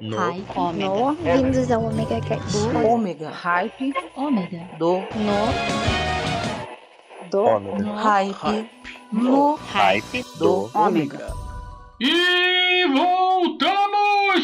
No. Hype. No, vindos ao Omega Cast. Ômega. Hype. Ômega. Do. No. Do. Ômega. Hype. No. Hype Do. Ômega. E voltamos!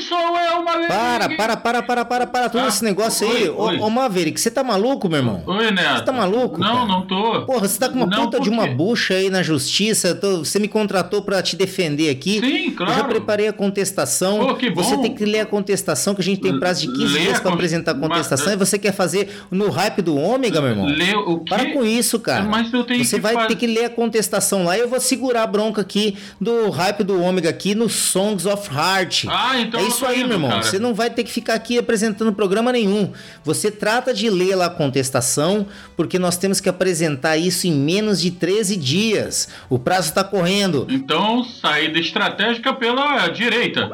Sou eu, Maverick! Para, para, para, para, para, para, todo Ah, esse negócio aí. oi, Ô, oi. ô Maverick, você tá maluco, meu irmão? Oi, Neto. Você tá maluco? Não, cara? não tô. Porra, você tá com uma Não, puta de uma bucha aí na justiça. tô- você me contratou pra te defender aqui. Sim, Eu já claro. preparei a contestação. Pô, que bom. Você tem que ler a contestação, que a gente tem prazo de 15 Lê dias a pra con- apresentar a mas- contestação. E você quer fazer no hype do ômega, meu irmão? Lê o quê? Para com isso, cara. Mas eu tenho Você que vai faz- ter que ler a contestação lá e eu vou segurar a bronca aqui do hype do ômega aqui no Songs of Heart. Ah, então isso tô aí, meu irmão. cara. Você não vai ter que ficar aqui apresentando programa nenhum. Você trata de ler lá a contestação, porque nós temos que apresentar isso em menos de 13 dias. O prazo está correndo. Então, saída estratégica pela direita.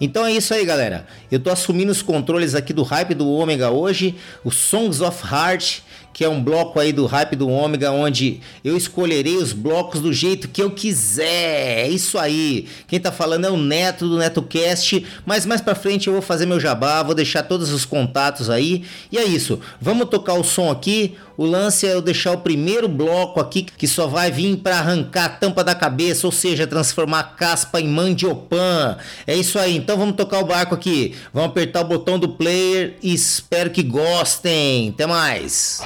Então é isso aí, galera. Eu tô assumindo os controles aqui do hype do Ômega hoje, o Songs of Heart, que é um bloco aí do hype do Ômega, onde eu escolherei os blocos do jeito que eu quiser. É isso aí. Quem tá falando é o Neto do NetoCast, mas mais pra frente eu vou fazer meu jabá, vou deixar todos os contatos aí. E é isso. Vamos tocar o som aqui. O lance é eu deixar o primeiro bloco aqui que só vai vir pra arrancar a tampa da cabeça, ou seja, transformar a caspa em mandiopan. É isso aí. Então vamos tocar o barco aqui. Vamos apertar o botão do player e espero que gostem. Até mais.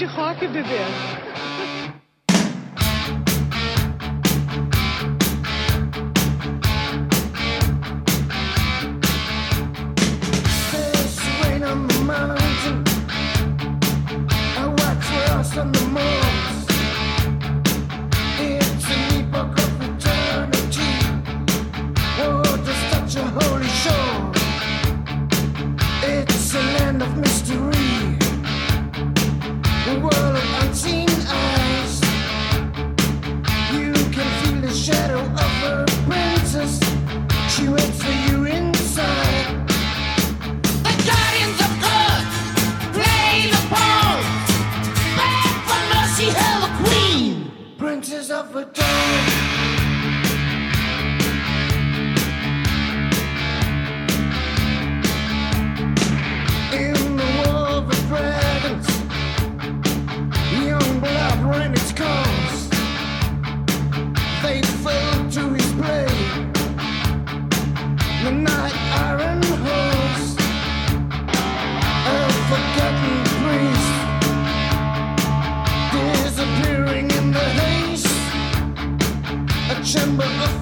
De rock, bebê.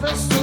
manifest.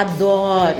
Adoro.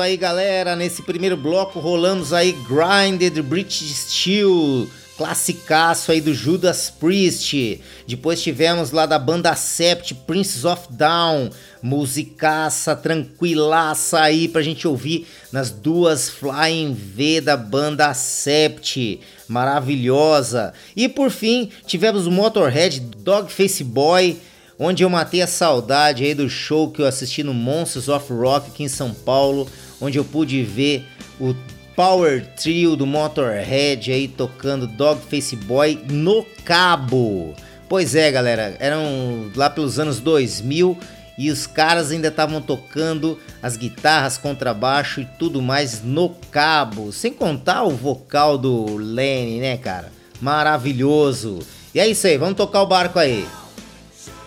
Aí, galera. Nesse primeiro bloco rolamos aí Grinded British Steel, classicaço aí do Judas Priest. Depois tivemos lá da banda Sept, Princes of Down, musicaça tranquilaça aí pra gente ouvir nas duas Flying V da banda Sept, maravilhosa. E por fim, tivemos o Motorhead Dogface Boy, onde eu matei a saudade aí do show que eu assisti no Monsters of Rock aqui em São Paulo, onde eu pude ver o Power Trio do Motorhead aí tocando Dogface Boy no cabo. Pois é, galera, eram lá pelos anos 2000 e os caras ainda estavam tocando as guitarras, contrabaixo e tudo mais no cabo, sem contar o vocal do Lenny, né, cara? Maravilhoso. E é isso aí, vamos tocar o barco aí.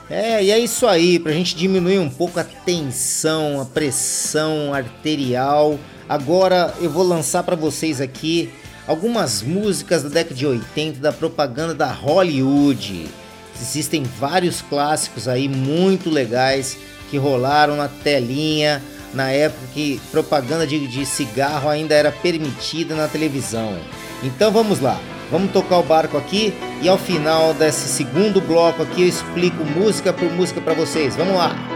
É, e é isso aí, pra gente diminuir um pouco a tensão, a pressão arterial. Agora eu vou lançar para vocês aqui algumas músicas da década de 80 da propaganda da Hollywood. Existem vários clássicos aí muito legais que rolaram na telinha na época que propaganda de, de cigarro ainda era permitida na televisão. Então vamos lá. Vamos tocar o barco aqui e ao final desse segundo bloco aqui eu explico música por música para vocês. Vamos lá.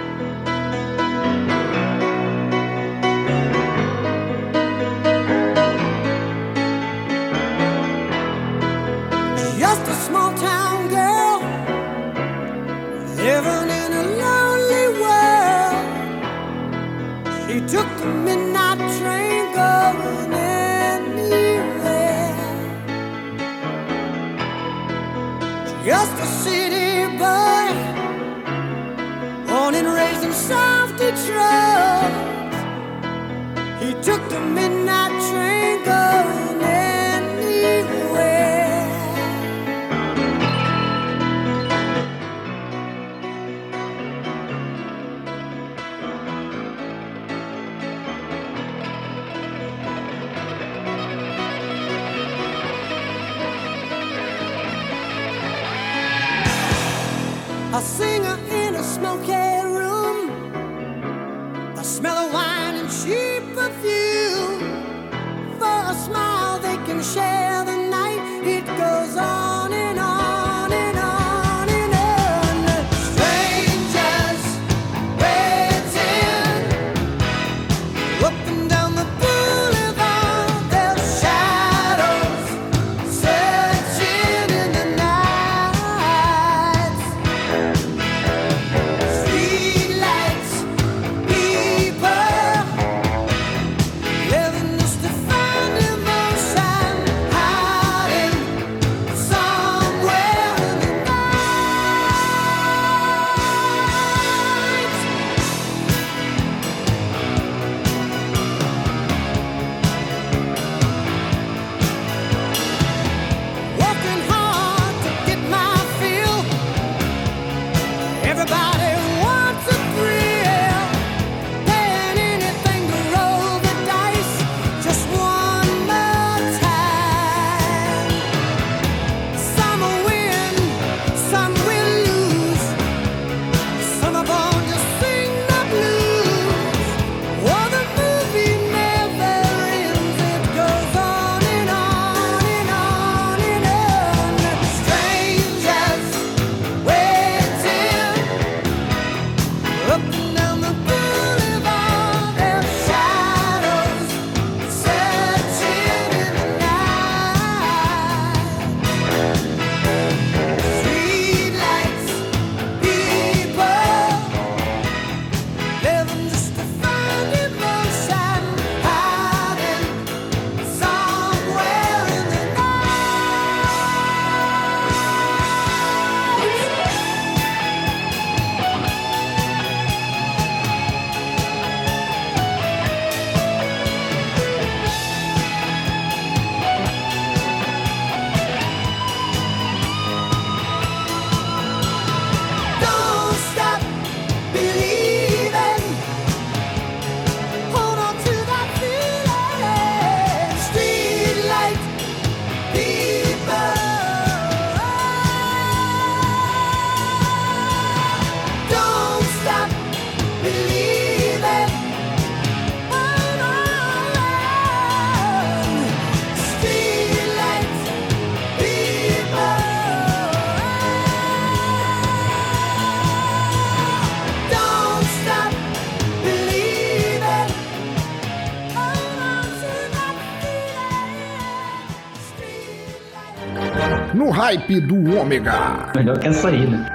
streets of He took the midnight train going anywhere. A singer in a smoky hype do Ômega. Melhor que essa aí, né?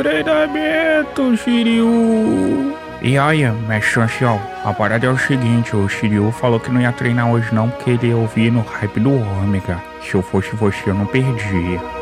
treinamento, Shiryu. E aí, mestre Chancial, a parada é o seguinte, o Shiryu falou que não ia treinar hoje não porque ele ia ouvir no hype do Ômega. Se eu fosse você, eu não perdia.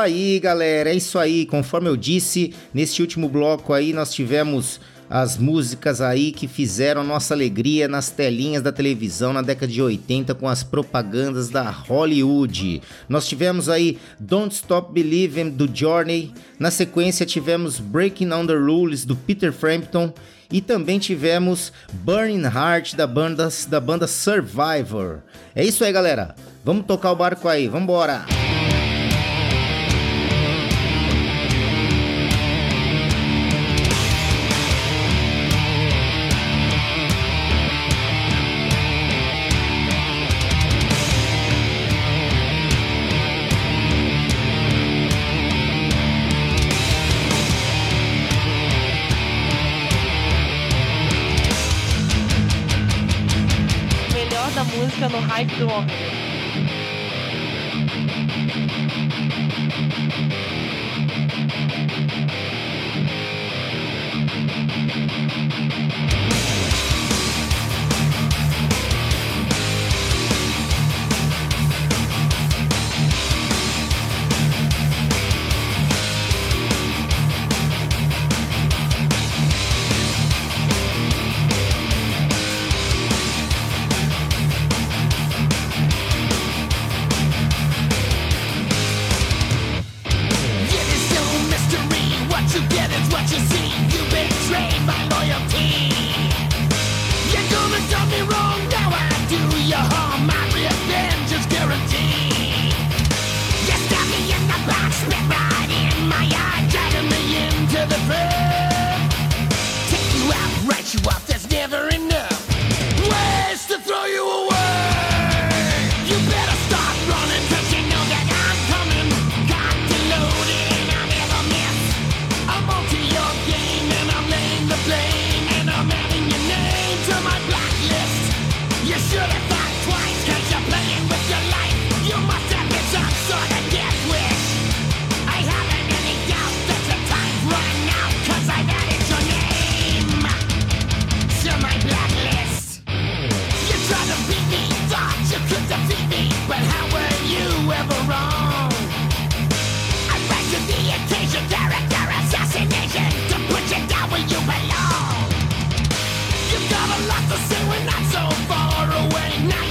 aí, galera. É isso aí. Conforme eu disse, neste último bloco aí nós tivemos as músicas aí que fizeram nossa alegria nas telinhas da televisão na década de 80 com as propagandas da Hollywood. Nós tivemos aí Don't Stop Believing do Journey, na sequência tivemos Breaking Under the Rules do Peter Frampton e também tivemos Burning Heart da banda, da banda Survivor. É isso aí, galera. Vamos tocar o barco aí, vambora! embora. No hype do Ômega.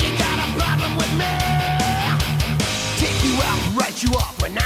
You got a problem with me. Take you out, write you off when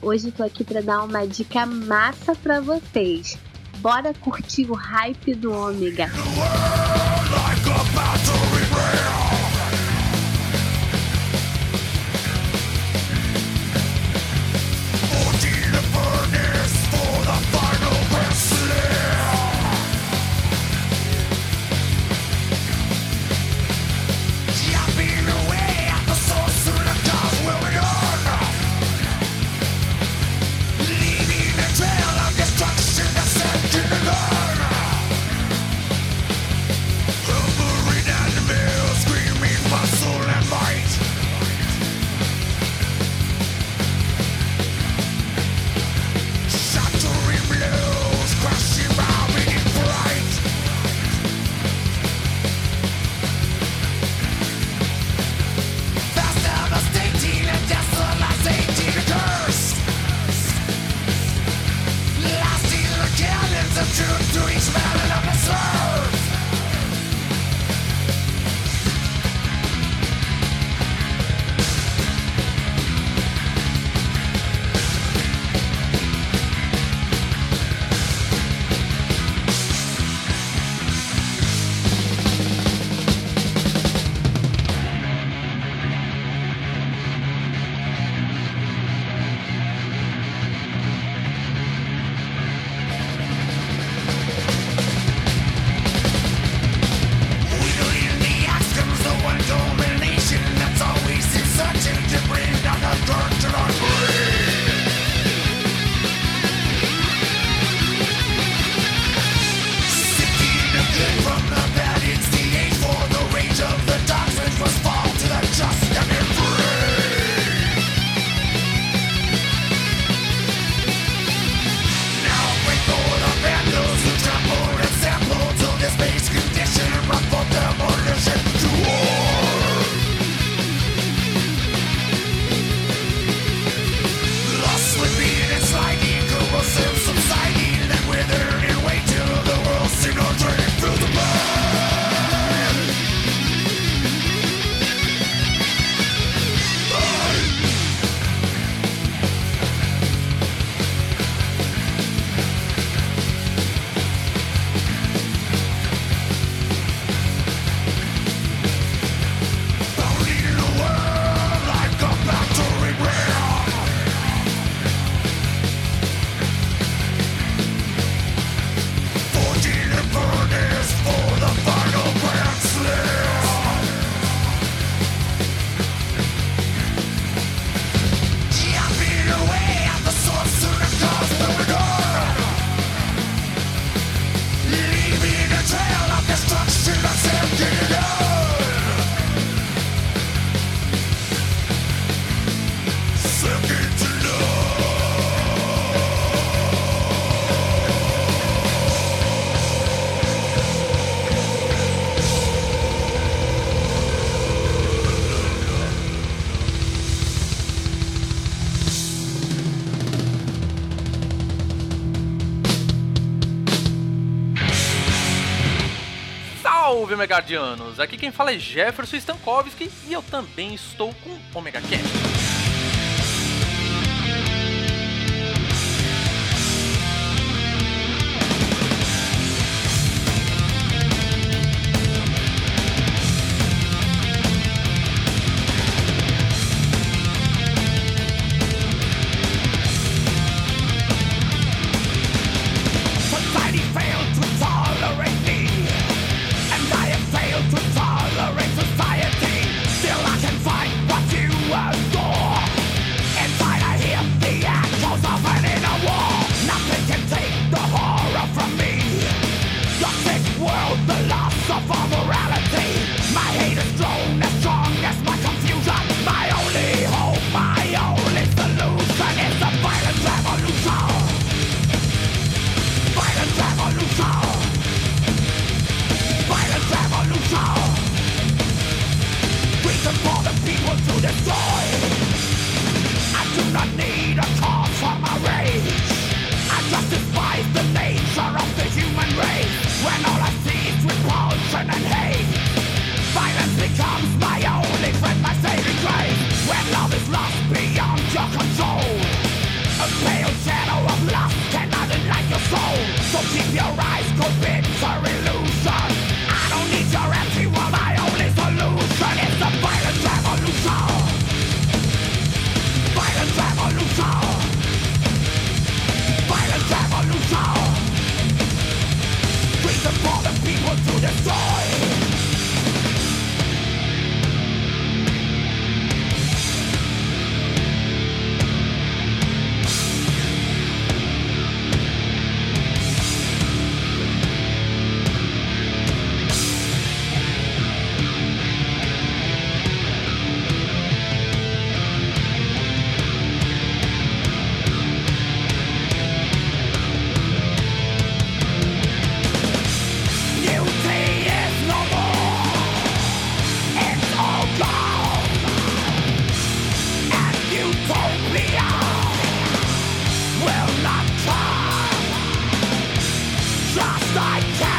Hoje tô aqui pra dar uma dica massa pra vocês. Bora curtir o hype do Ômega. Truth to his mouth. Salve, Megadianos! Aqui quem fala é Jefferson Stankovski e eu também estou com Omega Cast. I can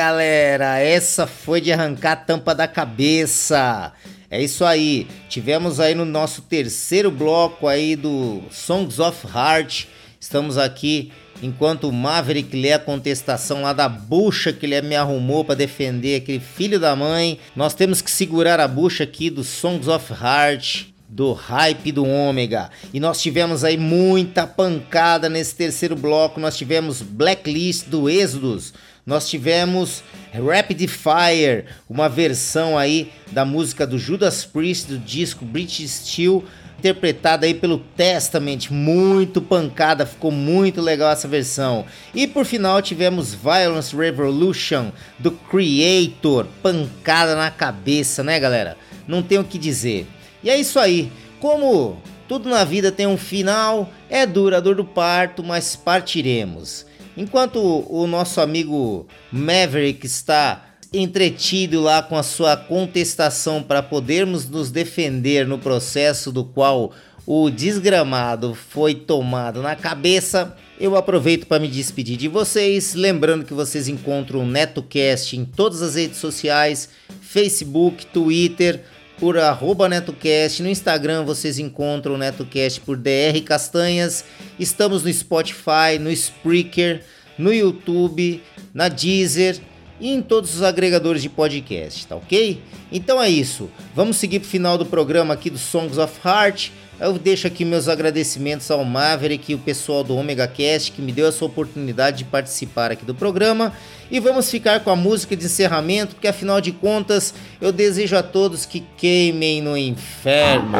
galera, essa foi de arrancar a tampa da cabeça. É isso aí. Tivemos aí no nosso terceiro bloco aí do Songs of Heart. Estamos aqui enquanto o Maverick lê a contestação lá da bucha que ele me arrumou para defender aquele filho da mãe. Nós temos que segurar a bucha aqui do Songs of Heart do hype do Ômega. E nós tivemos aí muita pancada nesse terceiro bloco. Nós tivemos Blacklist do Êxodos. Nós tivemos Rapid Fire, uma versão aí da música do Judas Priest do disco British Steel, interpretada aí pelo Testament, muito pancada, ficou muito legal essa versão. E por final tivemos Violence Revolution do Creator, pancada na cabeça, né, galera? Não tem o que dizer. E é isso aí. Como tudo na vida tem um final, é dura a dor do parto, mas partiremos. Enquanto o nosso amigo Maverick está entretido lá com a sua contestação para podermos nos defender no processo do qual o desgramado foi tomado na cabeça, eu aproveito para me despedir de vocês, lembrando que vocês encontram o NetoCast em todas as redes sociais, Facebook, Twitter, por arroba NetoCast. No Instagram vocês encontram o NetoCast por DR Castanhas. Estamos no Spotify, no Spreaker, no YouTube, na Deezer e em todos os agregadores de podcast, tá ok? Então é isso. Vamos seguir pro final do programa aqui do Songs of Heart. Eu deixo aqui meus agradecimentos ao Maverick e o pessoal do Omega Cast que me deu essa oportunidade de participar aqui do programa. E vamos ficar com a música de encerramento, porque afinal de contas eu desejo a todos que queimem no inferno.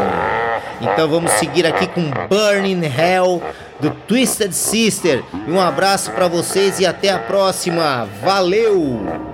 Então vamos seguir aqui com Burning Hell do Twisted Sister. Um abraço para vocês e até a próxima. Valeu!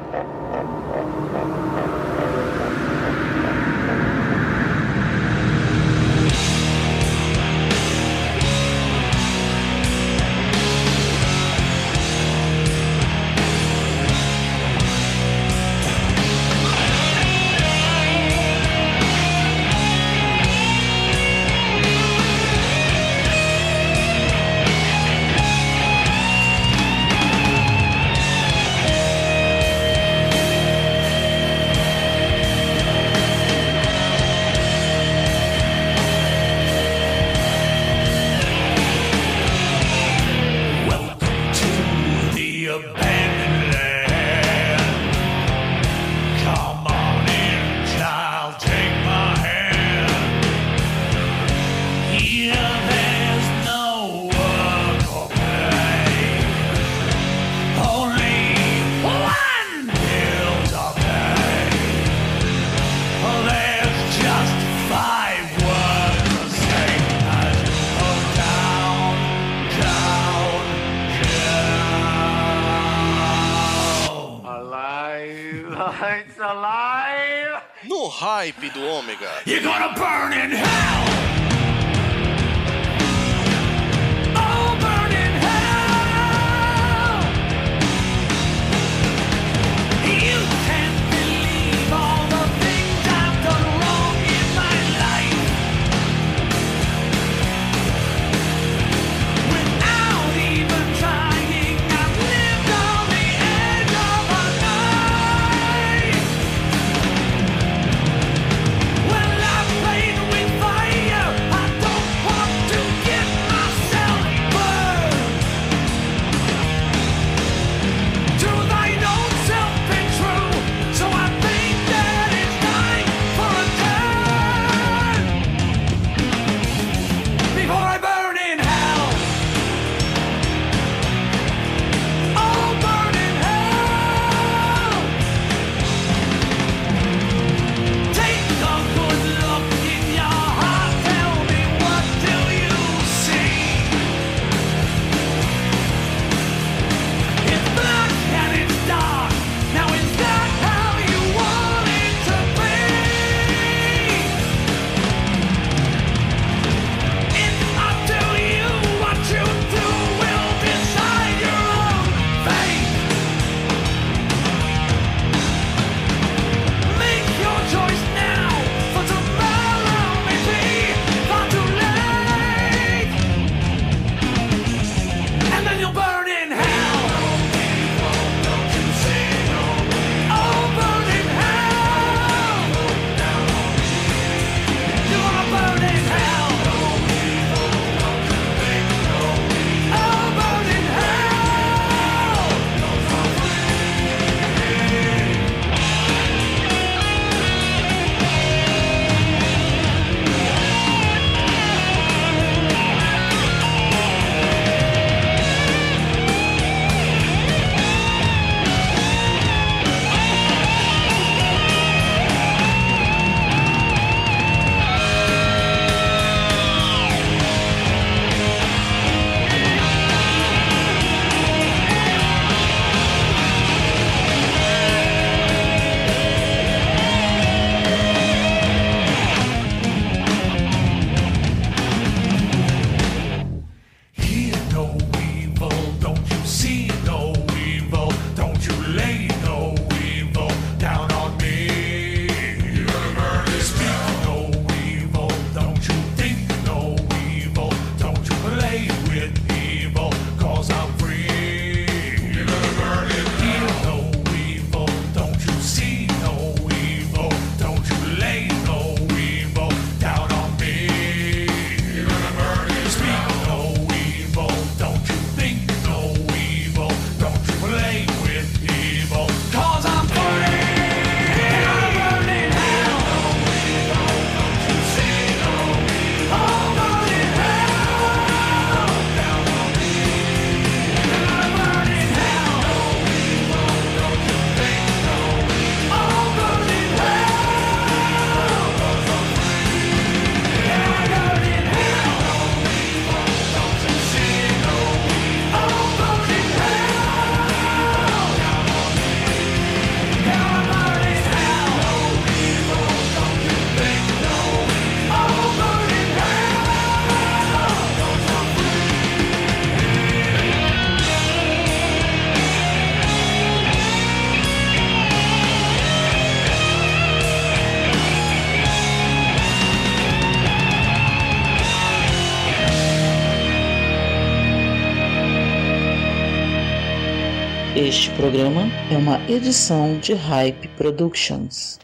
Este programa é uma edição de Hype Productions.